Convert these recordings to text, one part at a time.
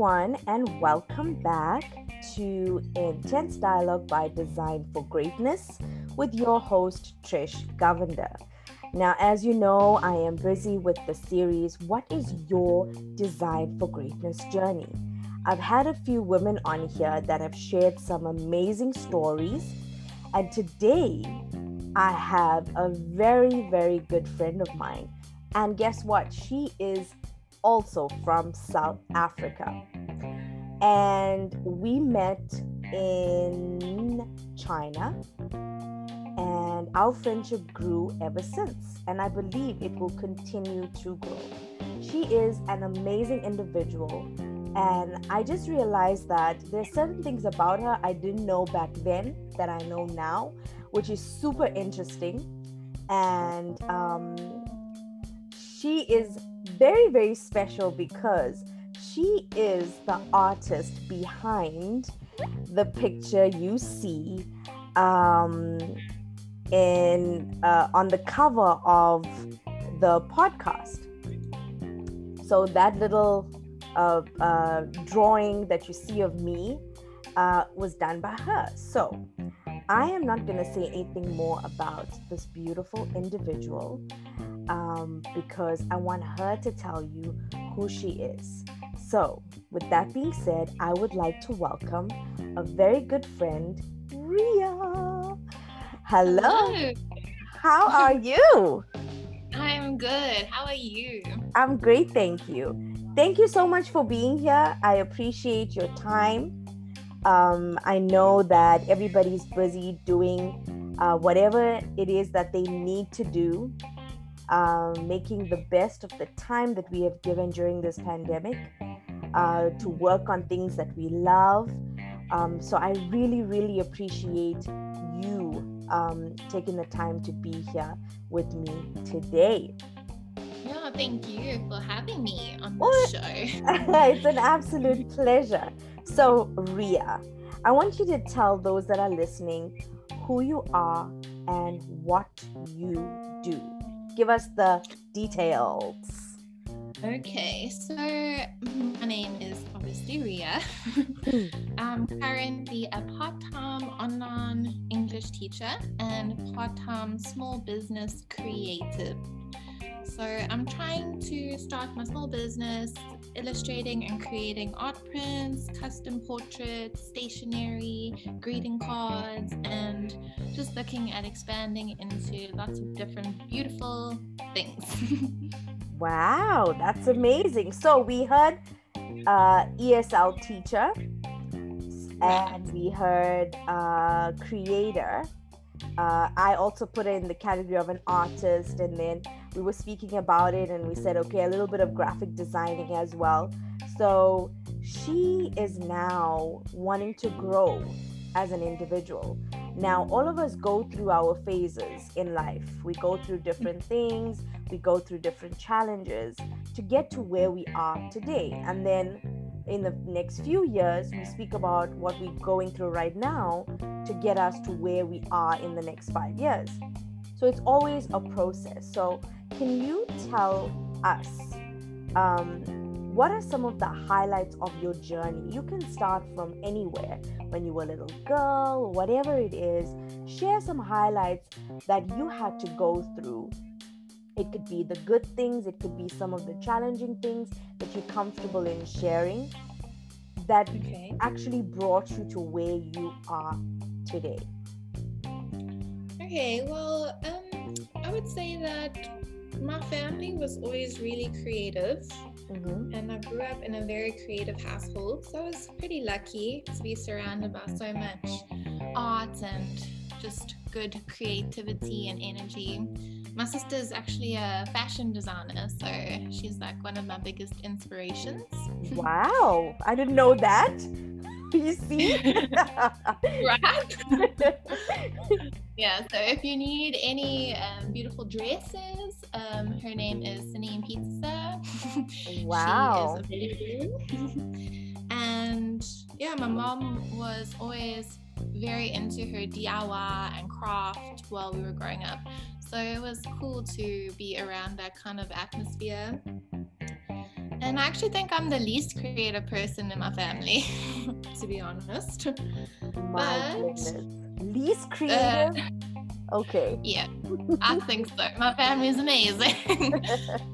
everyone, and welcome back to Intense Dialogue by Design for Greatness with your host, Trish Govender. Now, as you know, I am busy with the series What is Your Design for Greatness Journey? I've had a few women on here that have shared some amazing stories, and today I have a very, very good friend of mine. And guess what? She is also from South Africa. And we met in China, and our friendship grew ever since. And I believe it will continue to grow. She is an amazing individual. And I just realized that there's certain things about her I didn't know back then that I know now, which is super interesting. And um, she is very, very special because she is the artist behind the picture you see um, in uh, on the cover of the podcast. So that little uh, uh, drawing that you see of me uh, was done by her. So I am not going to say anything more about this beautiful individual um, because I want her to tell you who she is. So, with that being said, I would like to welcome a very good friend, Ria. Hello. Hello. How are you? I'm good. How are you? I'm great, thank you. Thank you so much for being here. I appreciate your time. Um, I know that everybody's busy doing uh, whatever it is that they need to do um, making the best of the time that we have given during this pandemic uh, to work on things that we love. Um, so I really, really appreciate you um, taking the time to be here with me today. Yeah, thank you for having me on the show. it's an absolute pleasure. So, Ria, I want you to tell those that are listening who you are and what you do give us the details. Okay, so my name is obviously Ria. I'm currently a part time online English teacher and part time small business creative. So I'm trying to start my small business illustrating and creating art prints, custom portraits, stationery, greeting cards, and just looking at expanding into lots of different beautiful things. wow, that's amazing. So we heard uh, ESL teacher and we heard uh, creator. Uh, I also put it in the category of an artist, and then we were speaking about it and we said okay a little bit of graphic designing as well. So she is now wanting to grow as an individual. Now all of us go through our phases in life. We go through different things. We go through different challenges to get to where we are today. And then in the next few years we speak about what we're going through right now to get us to where we are in the next five years so it's always a process so can you tell us um, what are some of the highlights of your journey? You can start from anywhere when you were a little girl, whatever it is. Share some highlights that you had to go through. It could be the good things, it could be some of the challenging things that you're comfortable in sharing that okay. actually brought you to where you are today. Okay, well, um, I would say that my family was always really creative. Mm-hmm. And I grew up in a very creative household. So I was pretty lucky to be surrounded by so much art and just good creativity and energy. My sister is actually a fashion designer, so she's like one of my biggest inspirations. Wow, I didn't know that. You see? right? yeah, so if you need any um, beautiful dresses, um, her name is Saneem Pizza. Wow. and yeah, my mom was always very into her DIY and craft while we were growing up. So it was cool to be around that kind of atmosphere. And I actually think I'm the least creative person in my family, to be honest. My But- goodness. Least creative? okay. Yeah, I think so. My family is amazing.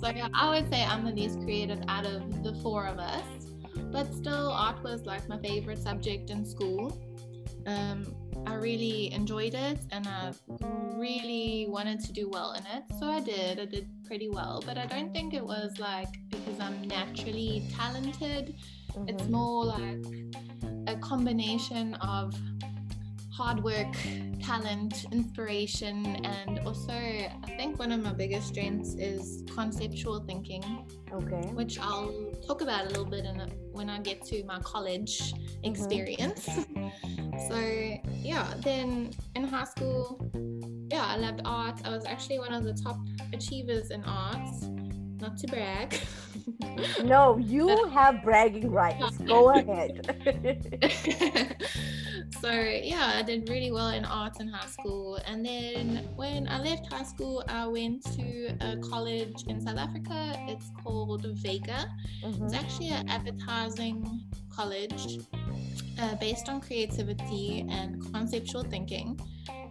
so yeah, I would say I'm the least creative out of the four of us. But still, art was like my favorite subject in school. Um, I really enjoyed it and I really wanted to do well in it. So I did. I did pretty well. But I don't think it was like because I'm naturally talented. It's Mhm. more like a combination of hard work, talent, inspiration, and also I think one of my biggest strengths is conceptual thinking, Okay. which I'll talk about a little bit in a, when I get to my college mm-hmm. experience. so yeah, then in high school, yeah, I loved art. I was actually one of the top achievers in arts. Not to brag. No, you have bragging rights. Go ahead. so yeah, I did really well in arts in high school. And then when I left high school, I went to a college in South Africa. It's called Vega. It's Mhm. actually an advertising college uh, based on creativity and conceptual thinking.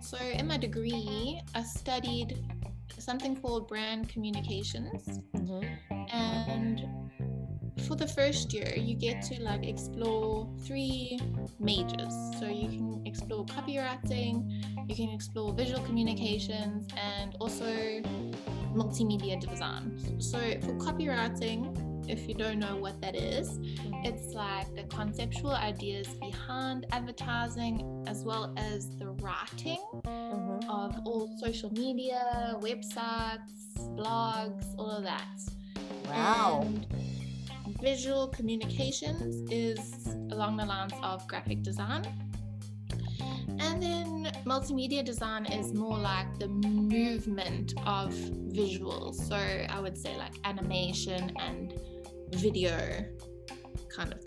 So in my degree, I studied something called brand communications Mhm. and for the first year you get to like explore three majors so you can explore copywriting you can explore visual communications and also multimedia design so for copywriting if you don't know what that is it's like the conceptual ideas behind advertising as well as the writing Mhm. of all social media websites blogs all of that Wow. and visual communications is along the lines of graphic design. And then multimedia design is more like the movement of visuals. So I would say like animation and video kind of.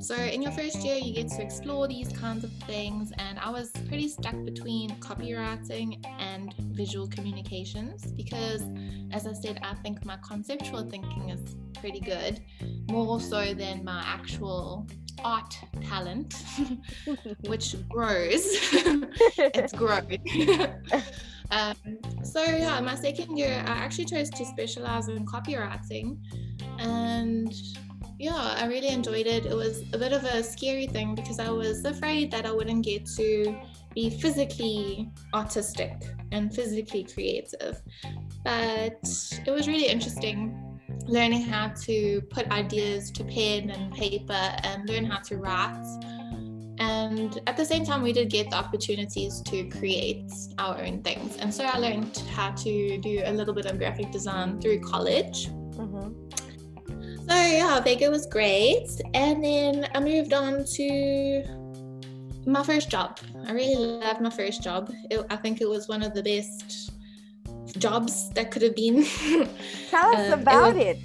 So in your first year, you get to explore these kinds of things, and I was pretty stuck between copywriting and visual communications because, as I said, I think my conceptual thinking is pretty good, more so than my actual art talent, which grows. it's growing. um, so yeah, my second year, I actually chose to specialize in copywriting, and yeah, I really enjoyed it. It was a bit of a scary thing because I was afraid that I wouldn't get to be physically artistic and physically creative. But it was really interesting learning how to put ideas to pen and paper and learn how to write. And at the same time, we did get the opportunities to create our own things. And so I learned how to do a little bit of graphic design through college. Mhm. So yeah, Vega was great. And then I moved on to my first job. I really loved my first job. It, I think it was one of the best jobs that could have been. Tell us Um, it about was- it.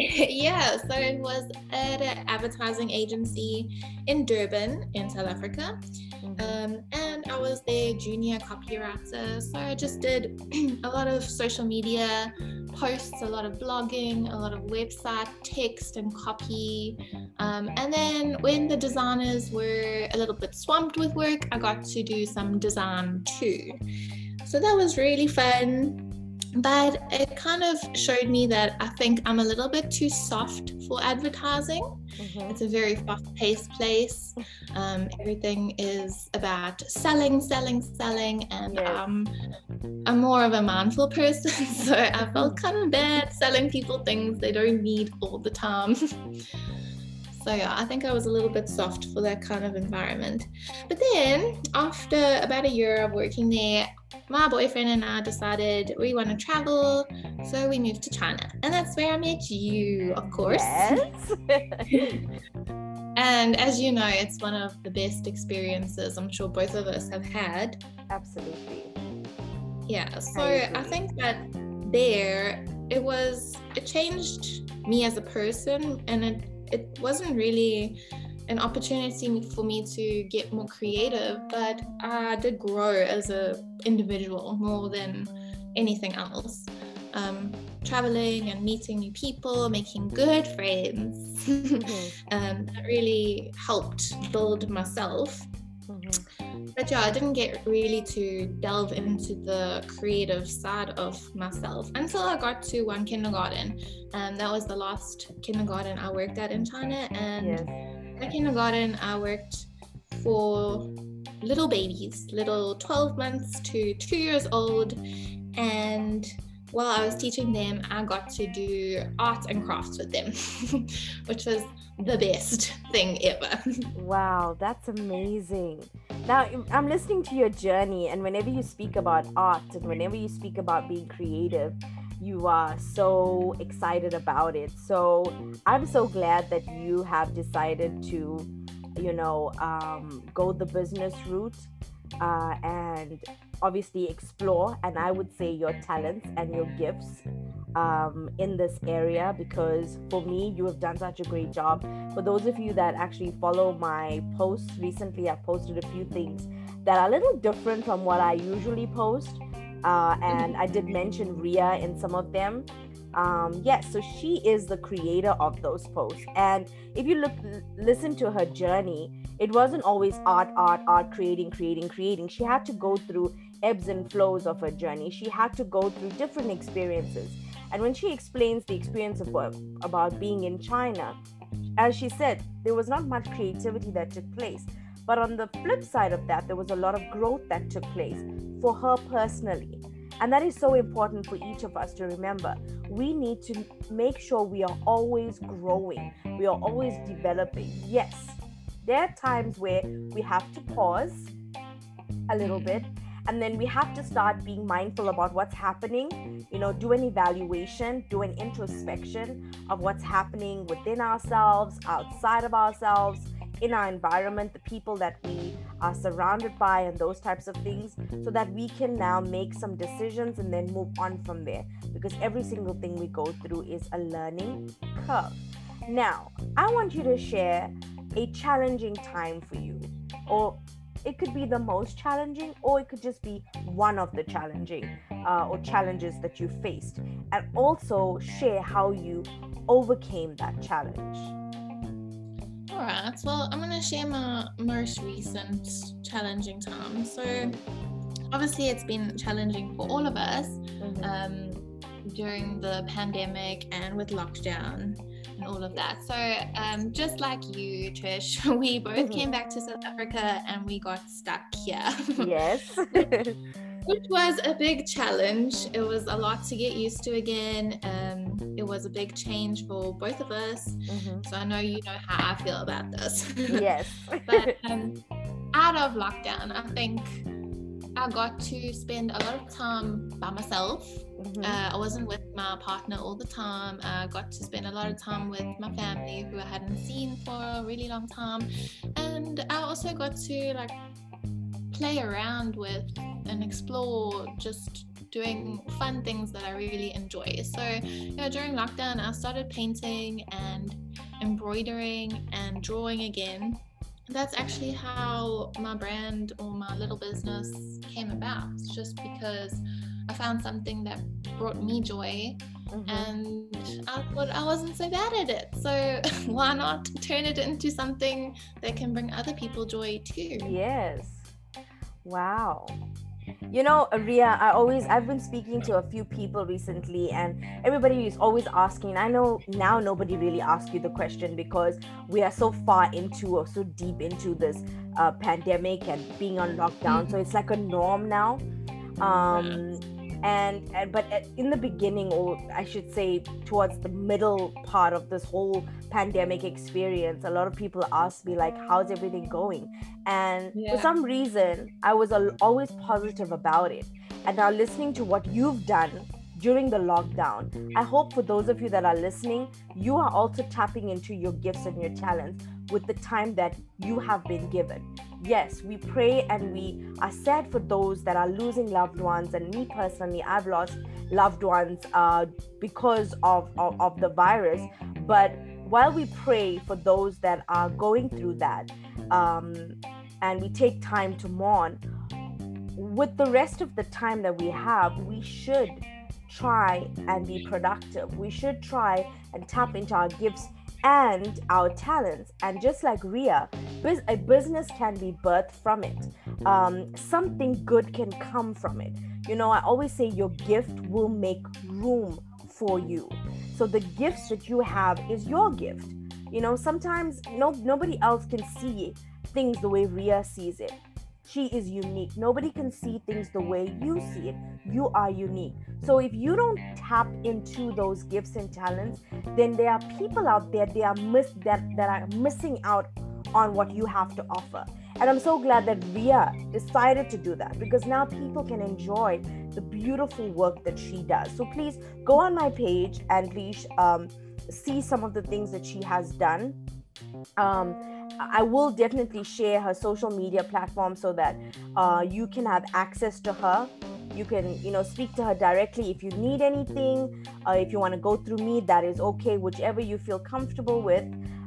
yeah, so it was at an advertising agency in Durban, in South Africa. Mhm. Um, and I was their junior copywriter. So I just did a lot of social media posts, a lot of blogging, a lot of website text and copy. Um, and then when the designers were a little bit swamped with work, I got to do some design too. So that was really fun. But it kind of showed me that I think I'm a little bit too soft for advertising. Mhm. It's a very fast paced place. Um, everything is about selling, selling, selling. And Yes. um, I'm more of a mindful person. So I felt kind of bad selling people things they don't need all the time. so yeah, I think I was a little bit soft for that kind of environment. But then after about a year of working there, my boyfriend and I decided we want to travel. So we moved to China. And that's where I met you, of course. Yes. And as you know, it's one of the best experiences I'm sure both of us have had. Absolutely. Yeah. So I I, think that there it was it changed me as a person and it it wasn't really an opportunity for me to get more creative, but I did grow as a individual more than anything else. um, traveling and meeting new people, making good friends. Mm-hmm. um, that really helped build myself. Mm-hmm. But yeah, I didn't get really to delve into the creative side of myself until I got to one kindergarten. And um, that was the last kindergarten I worked at in China. And yes. at kindergarten, I worked for little babies, little 12 months to two years old. And while I was teaching them, I got to do arts and crafts with them, which was the best thing ever. wow, that's amazing. Now, I'm listening to your journey, and whenever you speak about art and whenever you speak about being creative, you are so excited about it. So, I'm so glad that you have decided to, you know, um, go the business route uh, and obviously explore and i would say your talents and your gifts um, in this area because for me you have done such a great job. For those of you that actually follow my posts recently i've posted a few things that are a little different from what i usually post uh, and i did mention ria in some of them. Um, yes so she is the creator of those posts. And if you look listen to her journey it wasn't always art art art creating creating creating. She had to go through ebbs and flows of her journey. She had to go through different experiences. And when she explains the experience of about being in China, as she said, there was not much creativity that took place. But on the flip side of that, there was a lot of growth that took place for her personally. And that is so important for each of us to remember. We need to make sure we are always growing, we are always developing. Yes, there are times where we have to pause a little bit and then we have to start being mindful about what's happening you know do an evaluation do an introspection of what's happening within ourselves outside of ourselves in our environment the people that we are surrounded by and those types of things so that we can now make some decisions and then move on from there. Because every single thing we go through is a learning curve. Now i want you to share a challenging time for you or it could be the most challenging or it could just be one of the challenging uh, or challenges that you faced. And also share how you overcame that challenge. All right well i'm going to share my most recent challenging time. So obviously it's been challenging for all of us mm-hmm. um, during the pandemic and with lockdown and all of that. So, um, just like you, Trish, we both mm-hmm. came back to South Africa and we got stuck here. Yes. Which was a big challenge. It was a lot to get used to again. Um, it was a big change for both of us. Mm-hmm. So I know you know how I feel about this. Yes. but um, out of lockdown, I think I got to spend a lot of time by myself. Mm-hmm. Uh, I wasn't with my partner all the time. I got to spend a lot of time with my family who I hadn't seen for a really long time. And I also got to like play around with and explore just doing fun things that I really enjoy. So, you know, during lockdown, I started painting and embroidering and drawing again that's actually how my brand or my little business came about. Just because I found something that brought me joy mm-hmm. and I thought I wasn't so bad at it. So why not turn it into something that can bring other people joy too? Yes. Wow. You know, Ria, I always I've been speaking to a few people recently, and everybody is always asking. I know now nobody really asks you the question because we are so far into or so deep into this uh, pandemic and being on lockdown. Mm-hmm. So it's like a norm now. Um, and, and but in the beginning or i should say towards the middle part of this whole pandemic experience a lot of people asked me like how's everything going and yeah. for some reason i was always positive about it and now listening to what you've done during the lockdown. I hope for those of you that are listening, you are also tapping into your gifts and your talents with the time that you have been given. Yes, we pray and we are sad for those that are losing loved ones. And me personally, I've lost loved ones uh, because of, of, of the virus. But while we pray for those that are going through that um, and we take time to mourn, with the rest of the time that we have, we should try and be productive. We should try and tap into our gifts and our talents. And just like Ria, a business can be birthed from it. Um, something good can come from it. You know, I always say your gift will make room for you. So the gifts that you have is your gift. You know, sometimes no nobody else can see things the way Ria sees it. She is unique. Nobody can see things the way you see it. You are unique. So if you don't tap into those gifts and talents, then there are people out there they are miss that, that are missing out on what you have to offer. And I'm so glad that Ria decided to do that because now people can enjoy the beautiful work that she does. So please go on my page and please um, see some of the things that she has done. Um, I will definitely share her social media platform so that uh, you can have access to her. You can, you know, speak to her directly if you need anything. Uh, if you want to go through me, that is okay, whichever you feel comfortable with.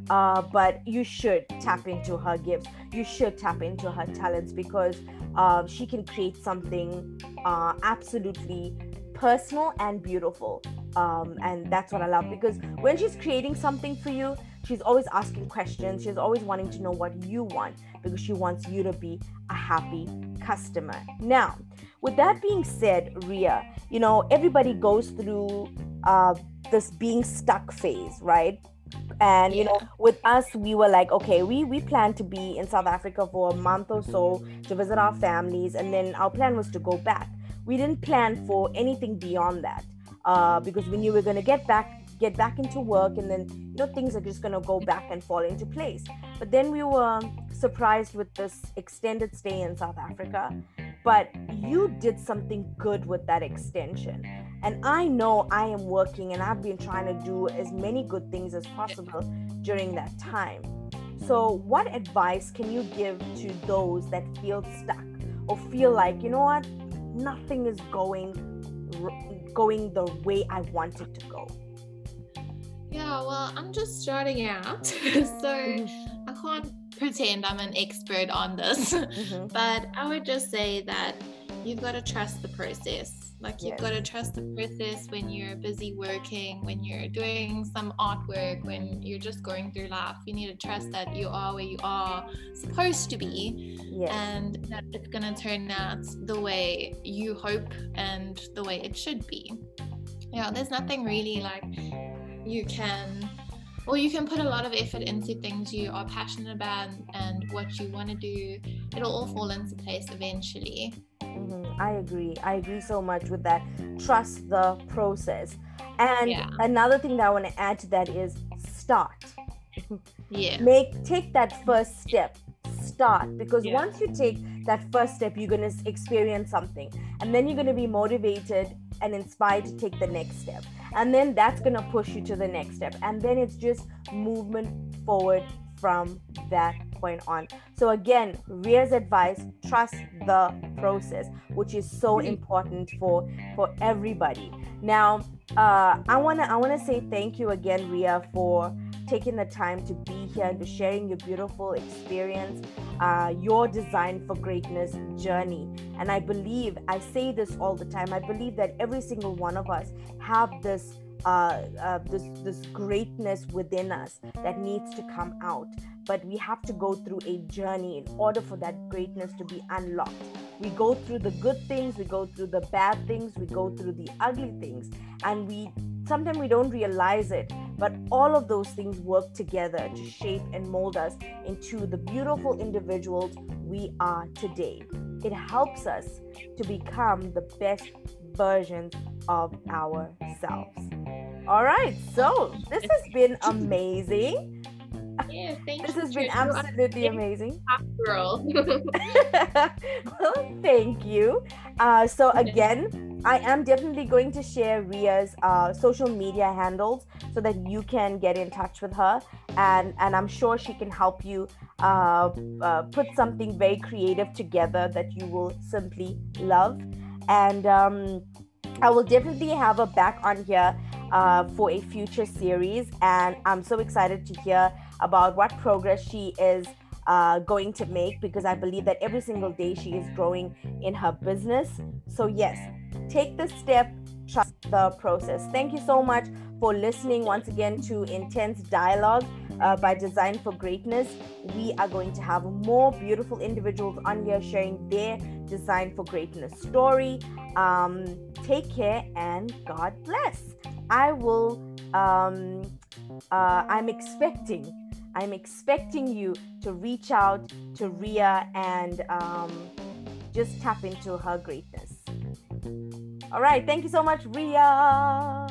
Uh, but you should tap into her gifts. You should tap into her talents because uh, she can create something uh, absolutely personal and beautiful. Um, and that's what I love because when she's creating something for you, she's always asking questions. She's always wanting to know what you want because she wants you to be a happy customer. Now, with that being said, Ria, you know, everybody goes through uh, this being stuck phase, right? and you know with us we were like okay we we plan to be in south africa for a month or so to visit our families and then our plan was to go back we didn't plan for anything beyond that uh, because we knew we were going to get back get back into work and then you know things are just going to go back and fall into place. But then we were surprised with this extended stay in south africa but you did something good with that extension. And i know i am working and i've been trying to do as many good things as possible during that time. So what advice can you give to those that feel stuck or feel like you know what? Nothing is going going the way I want it to go? Yeah, well, I'm just starting out, so mm-hmm. I can't pretend I'm an expert on this. Mm-hmm. But I would just say that you've got to trust the process like you've yes. got to trust the process when you're busy working, when you're doing some artwork, when you're just going through life. You need to trust that you are where you are supposed to be yes. and that it's going to turn out the way you hope and the way it should be. Yeah, there's nothing really like you can or you can put a lot of effort into things you are passionate about and what you want to do. It'll all fall into place eventually. Mm-hmm. I agree. I agree so much with that. Trust the process. And yeah. another thing that I want to add to that is start. yeah. Make take that first step. Start because yeah. once you take that first step, you're gonna experience something, and then you're gonna be motivated and inspired to take the next step, and then that's gonna push you to the next step, and then it's just movement forward from that point on. So again, Ria's advice: trust the process, which is so important for for everybody. Now, uh, I wanna I wanna say thank you again, Ria, for taking the time to be here and to sharing your beautiful experience, uh, your design for greatness journey. And I believe I say this all the time. I believe that every single one of us have this uh, uh, this this greatness within us that needs to come out. But we have to go through a journey in order for that greatness to be unlocked. We go through the good things, we go through the bad things, we go through the ugly things, and we sometimes we don't realize it. But all of those things work together to shape and mold us into the beautiful individuals we are today. It helps us to become the best versions of ourselves. All right, so this has been amazing. Yeah, thank this has been absolutely amazing. Girl. well, thank you. Uh, so again, I am definitely going to share Ria's uh, social media handles so that you can get in touch with her, and and I'm sure she can help you uh, uh put something very creative together that you will simply love. And um, I will definitely have her back on here uh, for a future series. And I'm so excited to hear about what progress she is uh, going to make because I believe that every single day she is growing in her business. So, yes, take the step, trust the process. Thank you so much for listening once again to Intense Dialogue uh, by Design for Greatness. We are going to have more beautiful individuals on here sharing their Design for Greatness story. Um, take care and God bless. I will, um, uh, I'm expecting I'm expecting you to reach out to Ria and um, just tap into her greatness. All right. Thank you so much, Ria.